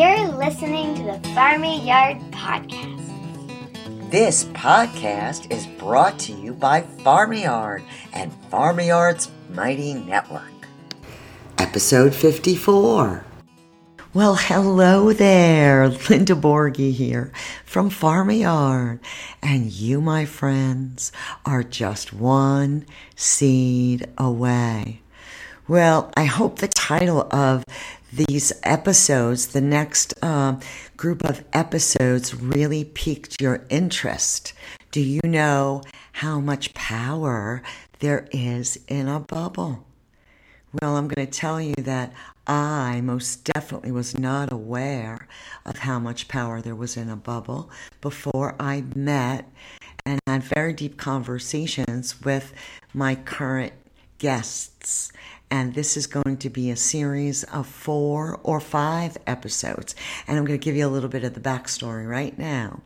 You're listening to the Farm-A-Yard Podcast. This podcast is brought to you by Farm-A-Yard and Farm-A-Yard's Mighty Network. Episode 54. Well, hello there. Linda Borghi here from Farm-A-Yard. And you, my friends, are just one seed away. Well, I hope the title of these episodes, the next uh, group of episodes, really piqued your interest. Do you know how much power there is in a bubble? Well, I'm going to tell you that I most definitely was not aware of how much power there was in a bubble before I met and had very deep conversations with my current guests and this is going to be a series of four or five episodes. And I'm going to give you a little bit of the backstory right now.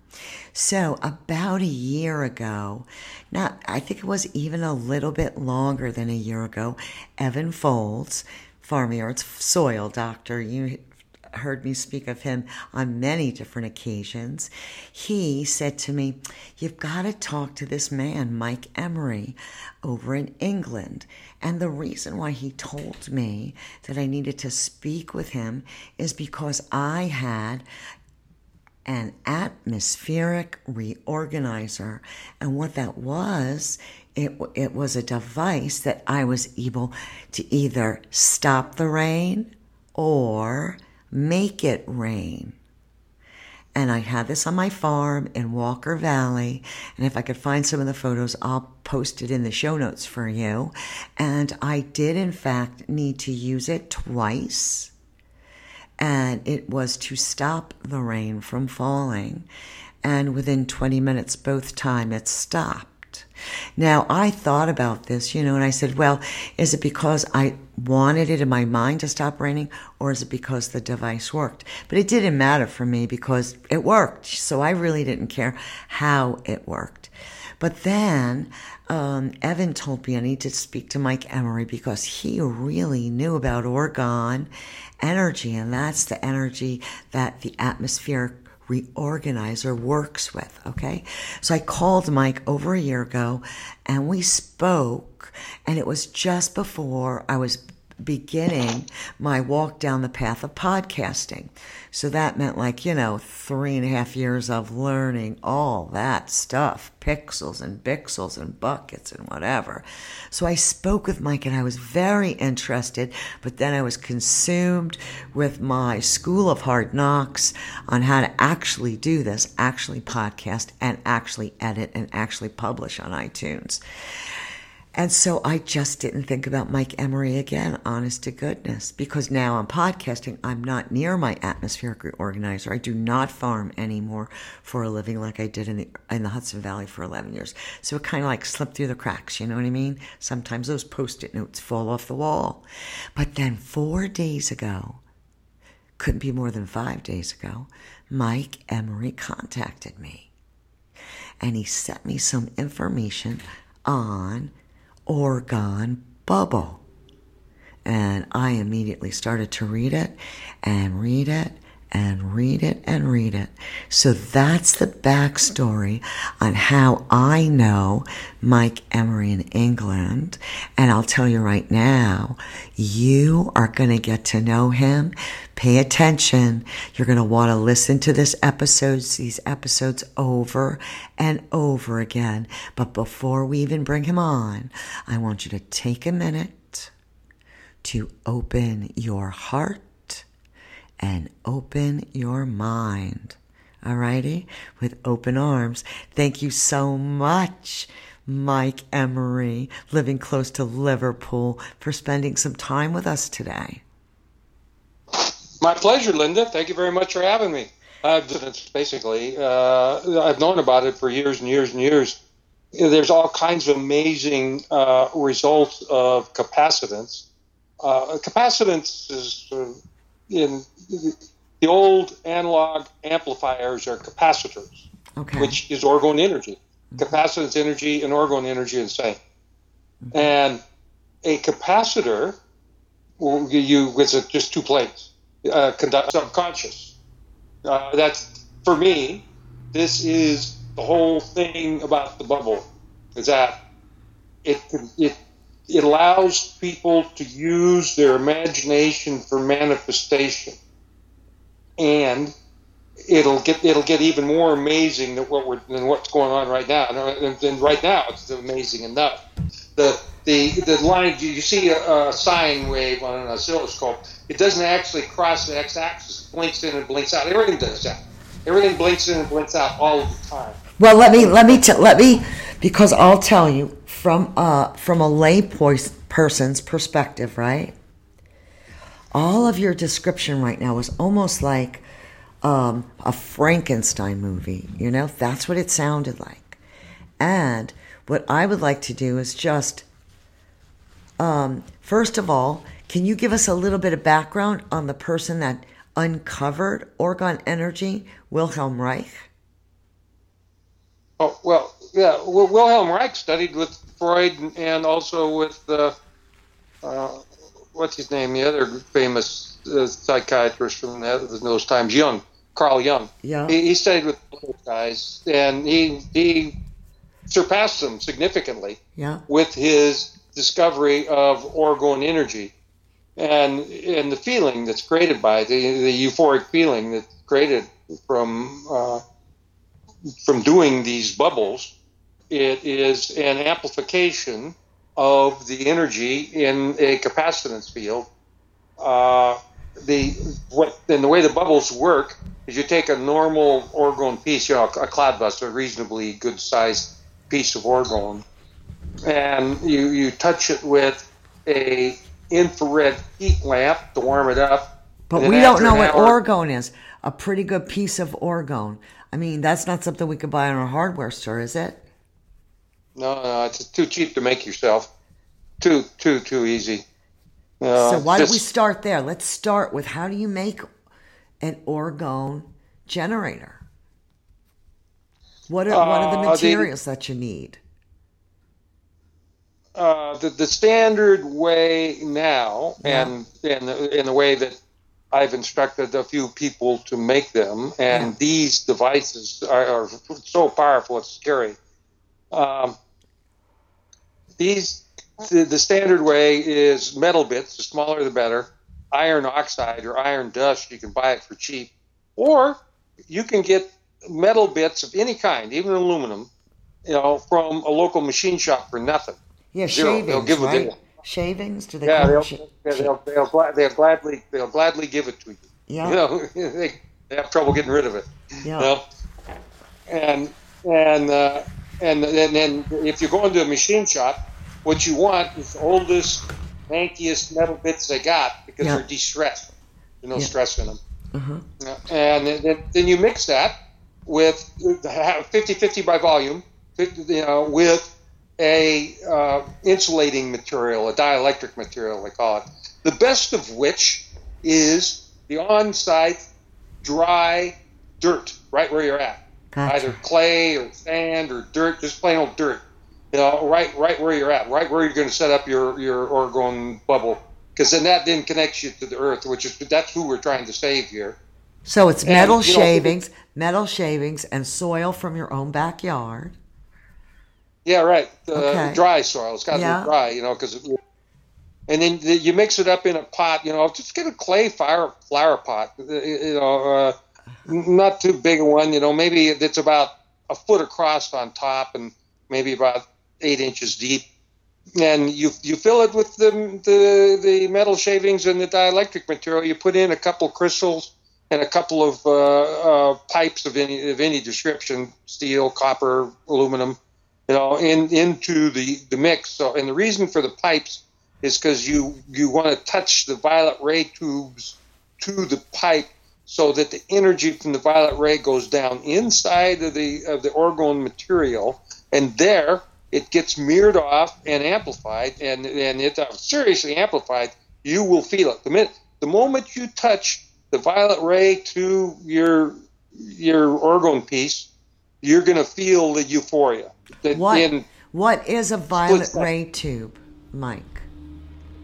So, about a year ago, not, I think it was even a little bit longer than a year ago, Evan Folds, Farm-A-Yard's soil doctor, you heard me speak of him on many different occasions. He said to me, You've got to talk to this man, Mike Emery, over in England. And the reason why he told me that I needed to speak with him is because I had an atmospheric reorganizer. And what that was, it, it was a device that I was able to either stop the rain or Make It Rain. And I had this on my farm in Walker Valley. And if I could find some of the photos, I'll post it in the show notes for you. And I did, in fact, need to use it twice. And it was to stop the rain from falling. And within 20 minutes, both time it stopped. Now, I thought about this, you know, and I said, well, is it because I wanted it in my mind to stop raining, or is it because the device worked? But it didn't matter for me because it worked. So I really didn't care how it worked. But then um, Evan told me I need to speak to Mike Emery because he really knew about orgone energy, and that's the energy that the atmosphere reorganizer works with. Okay. So I called Mike over a year ago and we spoke and it was just before I was beginning my walk down the path of podcasting. So that meant like, you know, three and a half years of learning all that stuff, pixels and bixels and buckets and whatever. So I spoke with Mike and I was very interested, but then I was consumed with my school of hard knocks on how to actually do this, actually podcast and actually edit and actually publish on iTunes. And so I just didn't think about Mike Emery again, honest to goodness, because now I'm podcasting. I'm not near my atmospheric organizer. I do not farm anymore for a living like I did in the, in the Hudson Valley for 11 years. So it kind of like slipped through the cracks. You know what I mean? Sometimes those post-it notes fall off the wall. But then four days ago, couldn't be more than five days ago, Mike Emery contacted me and he sent me some information on orgone bubble. And I immediately started to read it and read it and read it and read it. So that's the backstory on how I know Mike Emery in England. And I'll tell you right now, you are going to get to know him. Pay attention. You're going to want to listen to this episodes, these episodes over and over again. But before we even bring him on, I want you to take a minute to open your heart and open your mind. Alrighty? With open arms. Thank you so much, Mike Emery, living close to Liverpool, for spending some time with us today. My pleasure, Linda. Thank you very much for having me. Uh, basically, uh, I've known about it for years and years and years. There's all kinds of amazing uh, results of capacitance. Uh, capacitance is in the old analog amplifiers are capacitors, okay. which is orgone energy. Mm-hmm. Capacitance energy and orgone energy are the same. Mm-hmm. And a capacitor you with just two plates, uh, conduct subconscious. Uh, that's for me. This is the whole thing about the bubble. Is that it can it it allows people to use their imagination for manifestation, and it'll get it'll get even more amazing than what we're than what's going on right now. And, and right now, it's amazing enough. The the the line you see a, a sine wave on an oscilloscope. It doesn't actually cross the x-axis. It blinks in and blinks out. Everything does that. Everything blinks in and blinks out all the time. Well, let me let me t- let me because I'll tell you from uh from a lay person's perspective, right? All of your description right now is almost like um, a Frankenstein movie. You know, that's what it sounded like. And what I would like to do is just, um, first of all, can you give us a little bit of background on the person that uncovered orgone energy, Wilhelm Reich? Oh, well, yeah. Well, Wilhelm Reich studied with Freud and also with, uh, uh, what's his name, the other famous uh, psychiatrist from those times, Jung, Carl Jung. Yeah. He, he studied with those guys, and he he surpassed them significantly yeah. with his discovery of orgone energy and and the feeling that's created by it, the the euphoric feeling that's created from uh, from doing these bubbles. It is an amplification of the energy in a capacitance field. Uh, the what and the way the bubbles work is you take a normal orgone piece, you know, a cloudbuster, a reasonably good sized piece of orgone, and you, you touch it with a infrared heat lamp to warm it up. But we don't know what hour, orgone is. A pretty good piece of orgone. I mean, that's not something we could buy in our hardware store, is it? No, no, it's too cheap to make yourself. Too, too, too easy. Uh, so why don't we start there? Let's start with how do you make an orgone generator? What are, uh, what are the uh, materials the, that you need? Uh, the, the standard way now, yeah. and in the, in the way that I've instructed a few people to make them, and yeah. these devices are, are, so powerful it's scary. Um, these the, the standard way is metal bits. The smaller the better. Iron oxide or iron dust. You can buy it for cheap, or you can get metal bits of any kind, even aluminum, you know, from a local machine shop for nothing. Yeah, Zero. shavings, they'll give right? It shavings? Do they? Yeah, they'll, sh- they'll, they'll, they'll, they'll, gladly they'll gladly give it to you. Yeah. You know, they, they have trouble getting rid of it. Yeah. You know? And and uh, and and then if you go into a machine shop, what you want is the oldest, mankiest metal bits they got because yeah. they're de-stressed. There's no yeah. stress in them. Uh-huh. And then, then you mix that with 50-50 by volume, you know, with a uh, insulating material, a dielectric material, they call it. The best of which is the on-site dry dirt, right where you're at. Gotcha. Either clay or sand or dirt, just plain old dirt. You know, right, right where you're at, right where you're going to set up your your orgone bubble, because then that then connects you to the earth, which is that's who we're trying to save here. So it's metal and, shavings, know, metal shavings, and soil from your own backyard. Yeah, right. Uh, okay. Dry soil. It's got to yeah. be dry, you know, because. And then you mix it up in a pot, you know. Just get a clay fire flower pot, you know, uh, not too big a one, you know. Maybe it's about a foot across on top and maybe about eight inches deep. And you you fill it with the the, the metal shavings and the dielectric material. You put in a couple crystals and a couple of uh, uh, pipes of any of any description, steel, copper, aluminum, you know, in into the the mix. So, and the reason for the pipes is because you you want to touch the violet ray tubes to the pipe so that the energy from the violet ray goes down inside of the of the orgone material, and there it gets mirrored off and amplified, and and it's uh, seriously amplified. You will feel it the minute the moment you touch the violet ray to your your orgone piece, you're going to feel the euphoria. what, in, what is a violet ray tube, Mike?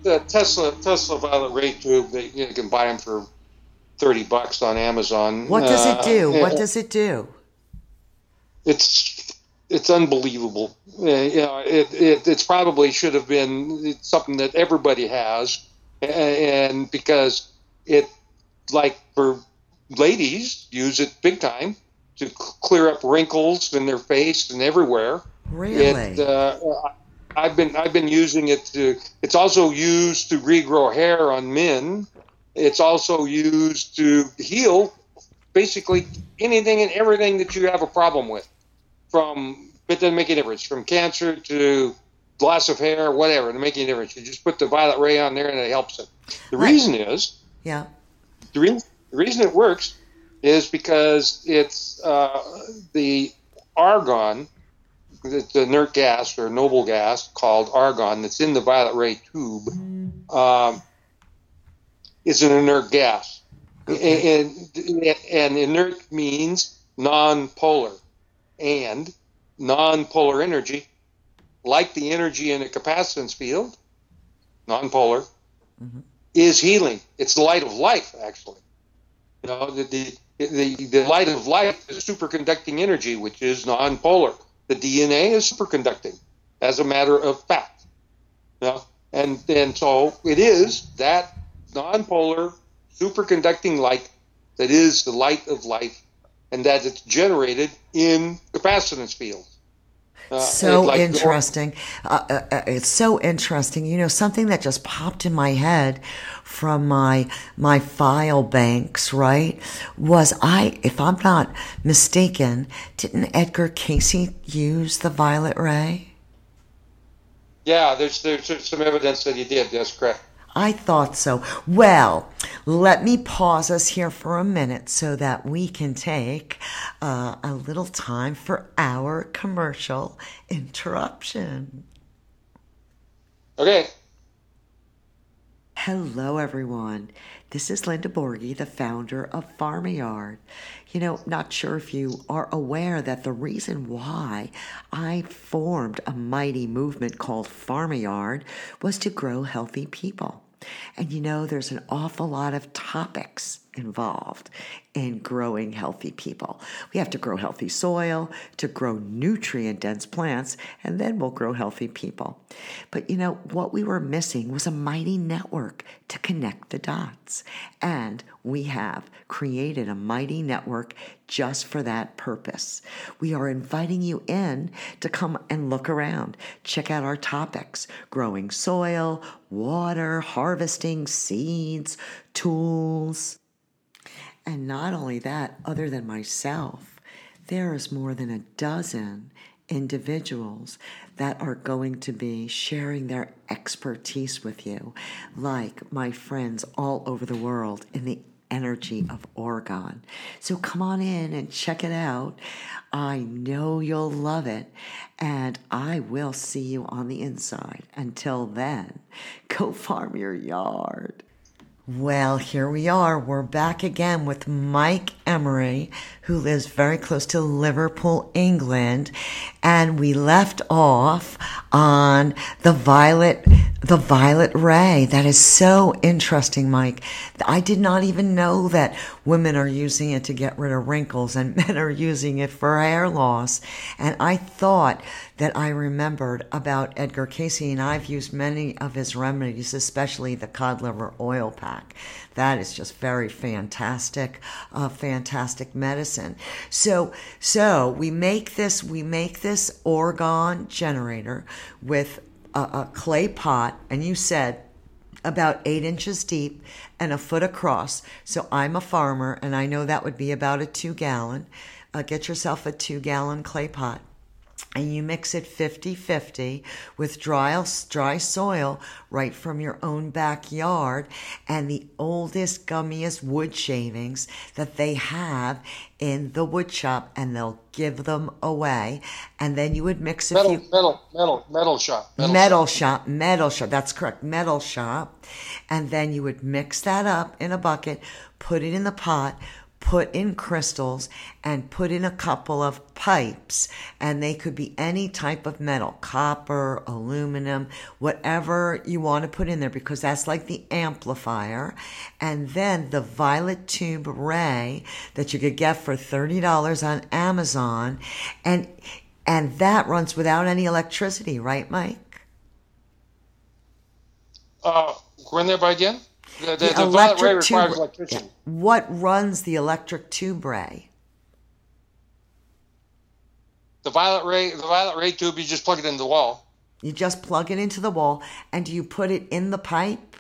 The Tesla Tesla violet ray tube. They, you can buy them for thirty bucks on Amazon. What does it Uh, do? What uh, does it do? it's it's unbelievable. Uh, you know, it, it it's probably should have been something that everybody has, and because it like for ladies use it big time to clear up wrinkles in their face and everywhere. Really? It, uh, I've been I've been using it to. It's also used to regrow hair on men. It's also used to heal basically anything and everything that you have a problem with. From it doesn't make a difference. From cancer to loss of hair, whatever, it doesn't make any difference. You just put the violet ray on there and it helps it. The Right. reason is yeah. the, re- the reason it works is because it's uh, the argon, the, the inert gas or noble gas called argon that's in the violet ray tube, um, is an inert gas. Okay. And, and inert means non-polar. And non-polar energy, like the energy in a capacitance field, non-polar, mm-hmm. is healing. It's the light of life, actually. You know, the, the, the, the light of life is superconducting energy, which is non-polar. The DNA is superconducting, as a matter of fact. You know? and, and so it is that non-polar superconducting light that is the light of life and that it's generated in capacitance fields. Uh, so like- interesting. Uh, uh, uh, it's so interesting. You know, something that just popped in my head from my my file banks, right? Was I, if I'm not mistaken, didn't Edgar Cayce use the violet ray? Yeah, there's, there's there's some evidence that he did. That's correct. I thought so. Well, let me pause us here for a minute so that we can take uh, a little time for our commercial interruption. Okay. Hello, everyone. This is Linda Borghi, the founder of Farm-A-Yard. You know, not sure if you are aware that the reason why I formed a mighty movement called Farm-A-Yard was to grow healthy people. And you know, there's an awful lot of topics involved in growing healthy people. We have to grow healthy soil to grow nutrient dense plants, and then we'll grow healthy people. But you know, what we were missing was a mighty network to connect the dots. And we have created a mighty network just for that purpose. We are inviting you in to come and look around. Check out our topics growing soil, water, harvesting, seeds, tools. And not only that, other than myself, there is more than a dozen individuals that are going to be sharing their expertise with you, like my friends all over the world in the energy of orgone. So come on in and check it out. I know you'll love it, and I will see you on the inside. Until then, go farm your yard. Well, here we are. We're back again with Mike Emery, who lives very close to Liverpool, England. And we left off on the violet, the violet ray. That is so interesting, Mike. I did not even know that women are using it to get rid of wrinkles and men are using it for hair loss. And I thought that I remembered about Edgar Cayce, and I've used many of his remedies, especially the cod liver oil pack. That is just very fantastic, uh, fantastic medicine. So, so we make this, we make this orgone generator with a, a clay pot, and you said about eight inches deep and a foot across. So I'm a farmer, and I know that would be about a two gallon. Uh, get yourself a two gallon clay pot and you mix it 50-50 with dry, dry soil right from your own backyard and the oldest gummiest wood shavings that they have in the wood shop and they'll give them away and then you would mix a Metal, few metal, metal, metal shop. metal shop, metal shop. That's correct. Metal shop. And then you would mix that up in a bucket, put it in the pot, put in crystals and put in a couple of pipes and they could be any type of metal copper aluminum whatever you want to put in there because that's like the amplifier. And then the violet tube ray that you could get for $30 on amazon and and that runs without any electricity right mike? Uh run that by again the, the, the the ray electric tube electricity. what runs the electric tube ray The violet ray, the violet ray tube, you just plug it into the wall. You just plug it into the wall, and do you put it in the pipe?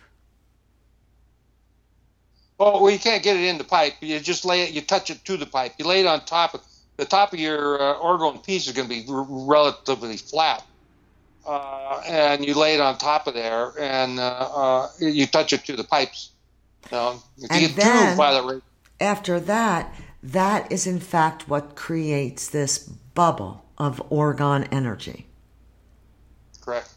Oh, well, you can't get it in the pipe. You just lay it, you touch it to the pipe. You lay it on top of the top of your uh, orgone piece is going to be r- relatively flat, uh, and you lay it on top of there, and uh, uh, you touch it to the pipes. You know, And then- ray, After that, that is in fact what creates this bubble of orgone energy. correct.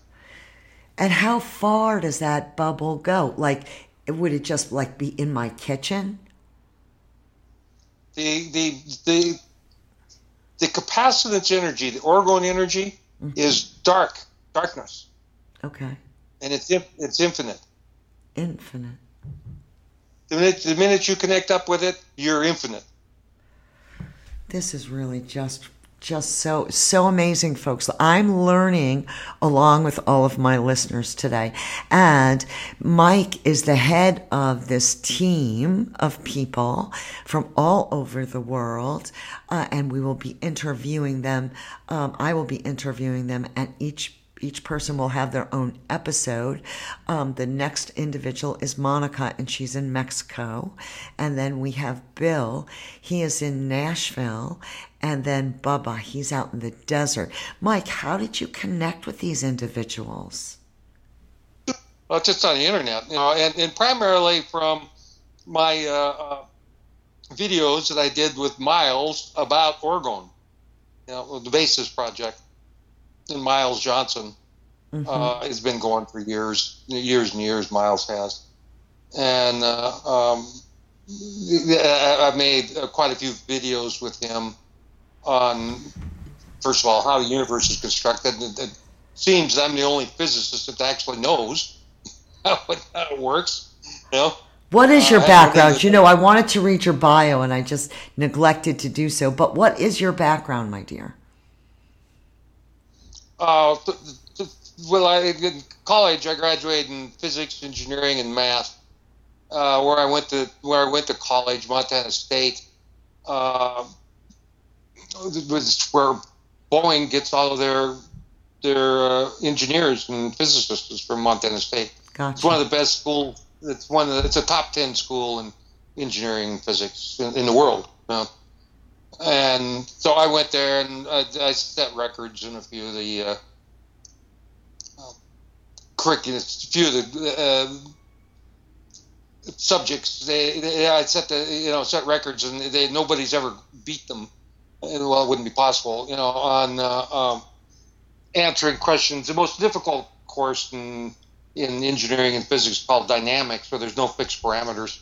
And how far does that bubble go? Like, would it just like be in my kitchen? The the the the capacitance energy, the orgone energy, is dark, darkness, Okay, and it's it's infinite. infinite. The minute, the minute you connect up with it, you're infinite. This is really just just so so amazing folks i'm learning along with all of my listeners today and mike is the head of this team of people from all over the world uh, and we will be interviewing them um, i will be interviewing them at each each person will have their own episode. Um, the next individual is Monica, and she's in Mexico. And then we have Bill, he is in Nashville. And then Bubba, he's out in the desert. Mike, how did you connect with these individuals? Well, just on the internet, you know, and, and primarily from my uh, uh, videos that I did with Miles about Orgone, you know, the Basis Project. And Miles Johnson uh, has been going for years, years and years. Miles has, and uh, um, I've made quite a few videos with him on, first of all, how the universe is constructed. It, seems I'm the only physicist that actually knows how it, how it works. You know, What is your Uh, background? You know, I wanted to read your bio and I just neglected to do so. But what is your background, my dear? Uh, th- th- well, I, in college, I graduated in physics, engineering, and math. Uh, where I went to where I went to college, Montana State, uh, was where Boeing gets all of their their uh, engineers and physicists is from Montana State. It's one of the best school. It's one of the, it's a top ten school in engineering and physics in, in the world. You know? And so I went there and I, I set records in a few of the uh, uh, a few of the uh, subjects. They, they I set the you know set records and they nobody's ever beat them. Well, it wouldn't be possible, you know, on uh, um, answering questions. The most difficult course in in engineering and physics called dynamics, where there's no fixed parameters.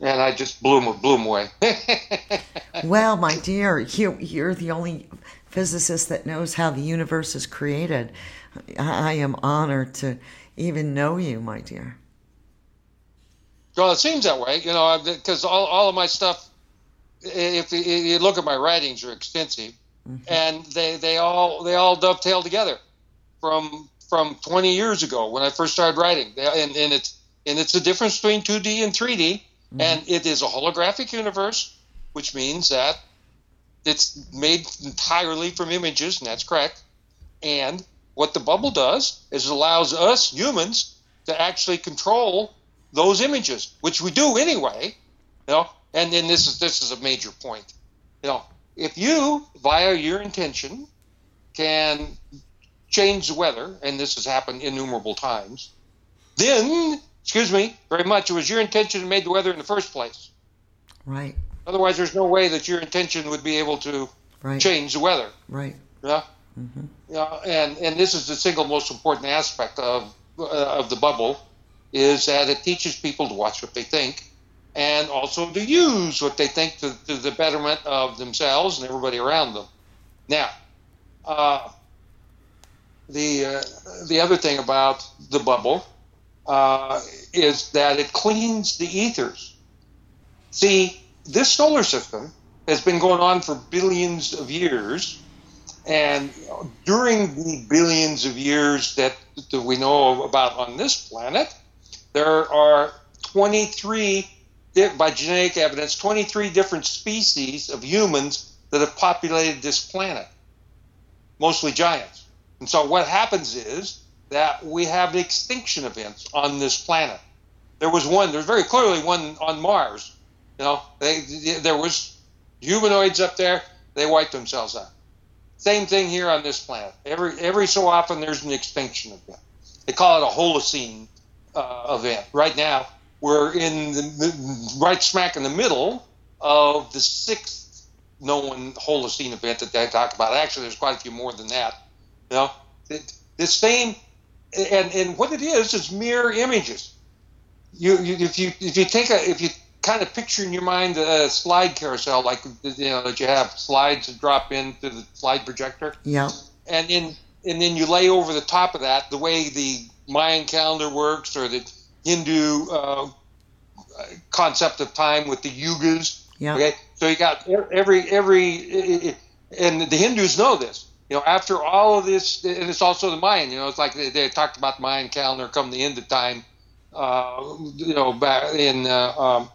And I just blew them, blew away. Well, my dear, you, you're the only physicist that knows how the universe is created. I I am honored to even know you, my dear. Well, it seems that way, you know, because all, all of my stuff, if you- you look at my writings, are extensive, mm-hmm. and they, they all they all dovetail together from from 20 years ago when I first started writing, and, and it's and it's the difference between 2D and 3D, Mm-hmm. and it is a holographic universe, which means that it's made entirely from images, and that's correct. And what the bubble does is it allows us humans to actually control those images, which we do anyway. You know, and then this is this is a major point. You know, if you via your intention can change the weather, and this has happened innumerable times, then excuse me, very much it was your intention that made the weather in the first place. Right, Otherwise, there's no way that your intention would be able to right, change the weather. right. Yeah. Mm-hmm. Yeah, and and this is the single most important aspect of uh, of the bubble is that it teaches people to watch what they think and also to use what they think to, to the betterment of themselves and everybody around them. Now, uh, the uh, the other thing about the bubble uh, is that it cleans the ethers. See, this solar system has been going on for billions of years, and during the billions of years that, that we know about on this planet, there are 23 by genetic evidence 23 different species of humans that have populated this planet, mostly giants. And so what happens is that we have extinction events on this planet. There was one, there's very clearly one on Mars. You know, they, there was humanoids up there, they wiped themselves out. Same thing here on this planet. Every every so often there's an extinction event. They call it a Holocene uh, event. Right now, we're in the right smack in the middle of the sixth known Holocene event that they talk about. Actually, there's quite a few more than that. You know, the same, and and what it is is mirror images. You, you if you if you take a if you kind of picture in your mind a slide carousel like you know that you have slides that drop into the slide projector. Yeah. And then and then you lay over the top of that the way the Mayan calendar works or the Hindu uh, concept of time with the yugas. Yeah. Okay. So you got every every and the Hindus know this you know, after all of this, and it's also the Mayan, you know, it's like they, they talked about the Mayan calendar come the end of time, uh, you know, back in uh, um,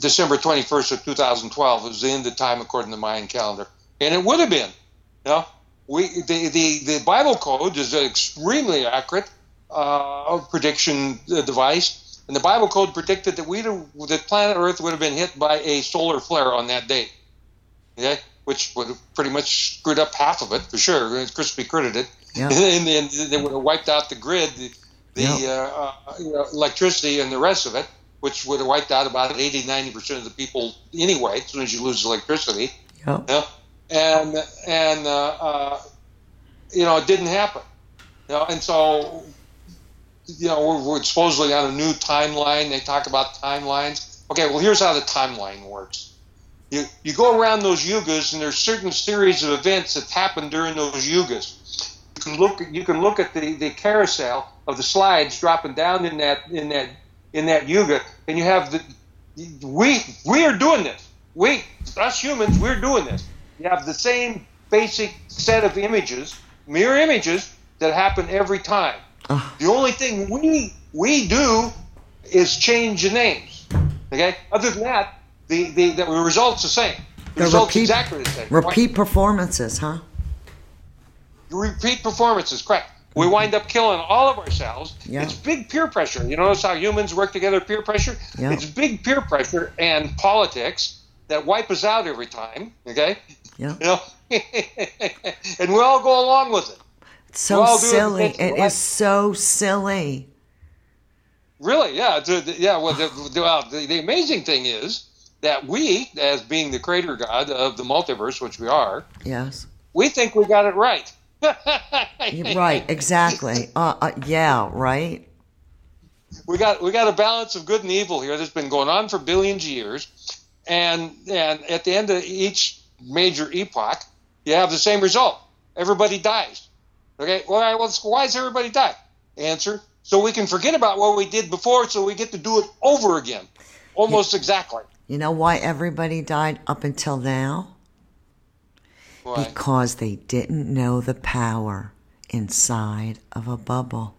December 21st of 2012. It was the end of time according to the Mayan calendar. And it would have been, you know, we, the, the, the Bible code is an extremely accurate uh, prediction uh, device. And the Bible code predicted that we that planet Earth would have been hit by a solar flare on that date. Okay? Which would have pretty much screwed up half of it for sure. Crispy critted it, yeah. and then they would have wiped out the grid, the, the Yeah. uh, uh, you know, electricity, and the rest of it, which would have wiped out about 80, 90 percent of the people anyway. As soon as you lose electricity, Yeah. you know? and and uh, uh, you know it didn't happen. You know, and so you know we're, we're supposedly on a new timeline. They talk about timelines. Okay, well here's how the timeline works. You, you go around those yugas, and there's certain series of events that happen during those yugas. You can look you can look at the, the carousel of the slides dropping down in that in that in that yuga, and you have the we we are doing this. We us humans we're doing this. You have the same basic set of images, mirror images that happen every time. Ugh. The only thing we we do is change the names. Okay. Other than that, the the, the result's the same. The The result's repeat- exactly the same. Repeat performances, huh? repeat performances, correct. We mm-hmm. wind up killing all of ourselves. Yeah. It's big peer pressure. You notice how humans work together, peer pressure? Yeah. It's big peer pressure and politics that wipe us out every time, okay? Yeah. You know? and we all go along with it. It's so silly. It like- is so silly. Really, yeah. yeah, well, the, the, the amazing thing is that we, as being the creator god of the multiverse, which we are, Yes. we think we got it right. Right. Exactly. Uh, uh, yeah. Right. we got we got a balance of good and evil here that's been going on for billions of years, and and at the end of each major epoch, you have the same result. Everybody dies. Okay. Well, right, well, why does everybody die? Answer: so we can forget about what we did before, so we get to do it over again, almost exactly. You know why everybody died up until now? Why? Because they didn't know the power inside of a bubble.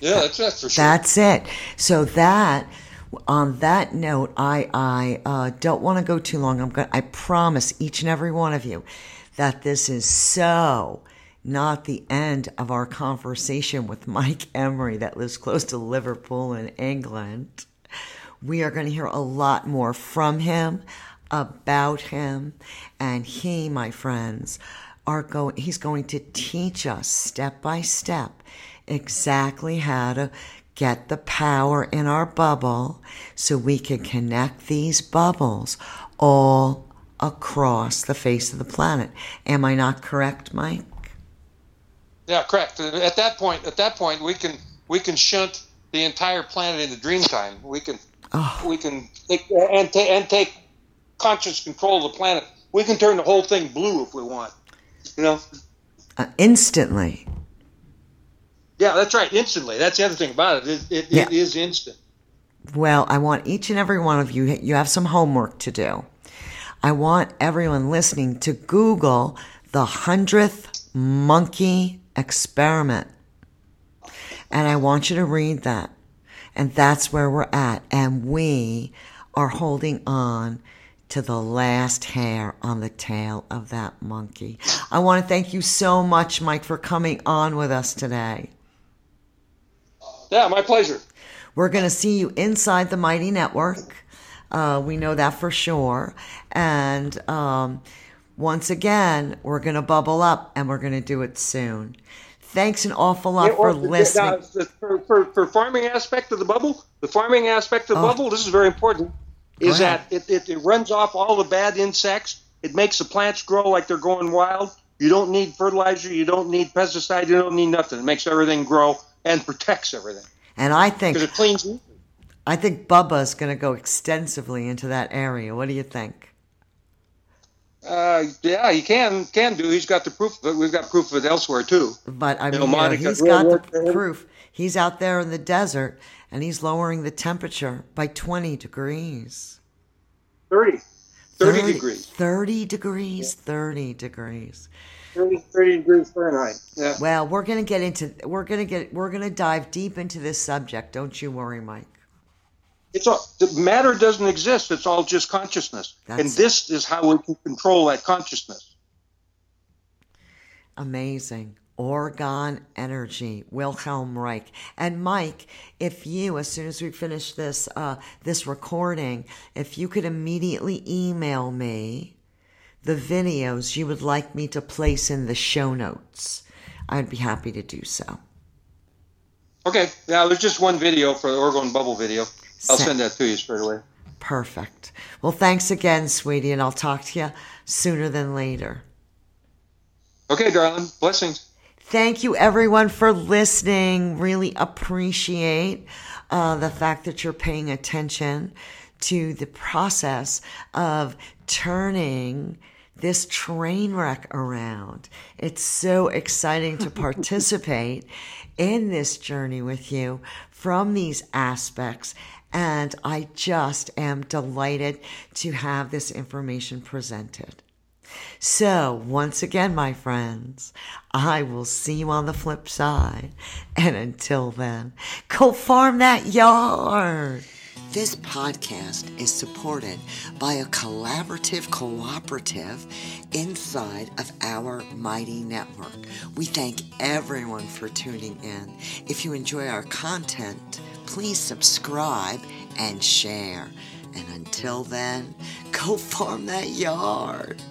Yeah, that's that's for sure. That's it. So that, on that note, I I uh, don't want to go too long. I'm going. I promise each and every one of you that this is so not the end of our conversation with Mike Emery that lives close to Liverpool in England. We are going to hear a lot more from him, about him, and he, my friends, are going. He's going to teach us step by step exactly how to get the power in our bubble so we can connect these bubbles all across the face of the planet. Am I not correct, Mike? Yeah, correct. At that point, at that point, we can we can shunt the entire planet into dreamtime. We can. We can take, and, ta- and take conscious control of the planet. We can turn the whole thing blue if we want. You know? Uh, instantly. Yeah, that's right. Instantly. That's the other thing about it. It, it, Yeah. it is instant. Well, I want each and every one of you, you have some homework to do. I want everyone listening to Google the hundredth monkey experiment. And I want you to read that. And that's where we're at. And we are holding on to the last hair on the tail of that monkey. I want to thank you so much, Mike, for coming on with us today. Yeah, my pleasure. We're going to see you inside the Mighty Network. Uh, we know that for sure. And um, once again, we're going to bubble up and we're going to do it soon. Thanks an awful lot Yeah, for or- listening. now, For, for, for farming aspect of the bubble, the farming aspect of the Oh. bubble, this is very important, is ahead. that it, it, it runs off all the bad insects. It makes the plants grow like they're going wild. You don't need fertilizer. You don't need pesticide. You don't need nothing. It makes everything grow and protects everything And I think it cleans. I think Bubba's going to go extensively into that area. What do you think? Uh, yeah, he can can do. He's got the proof, but we've got proof of it elsewhere too. But I You mean, know, you know, Monica, he's real got the proof. He's out there in the desert and he's lowering the temperature by 20 degrees. 30, 30, degrees. 30 degrees, 30 degrees. 30, 30 degrees Fahrenheit. Yeah. Well, we're going to get into we're going to get we're going to dive deep into this subject. Don't you worry, Mike. It's all the matter doesn't exist. It's all just consciousness, and this is how we can control that consciousness. Amazing. Orgone Energy, Wilhelm Reich. And Mike, if you, as soon as we finish this uh, this recording, if you could immediately email me the videos you would like me to place in the show notes, I'd be happy to do so. Okay, now there's just one video for the Orgone Bubble video. I'll send that to you straight away. Perfect. Well, thanks again, sweetie, and I'll talk to you sooner than later. Okay, darling. Blessings. Thank you, everyone, for listening. Really appreciate uh, the fact that you're paying attention to the process of turning this train wreck around. It's so exciting to participate in this journey with you from these aspects. And I just am delighted to have this information presented. So, once again, my friends, I will see you on the flip side. And until then, go farm that yard. This podcast is supported by a collaborative cooperative inside of our mighty network. We thank everyone for tuning in. If you enjoy our content, please subscribe and share. And until then, go farm that yard.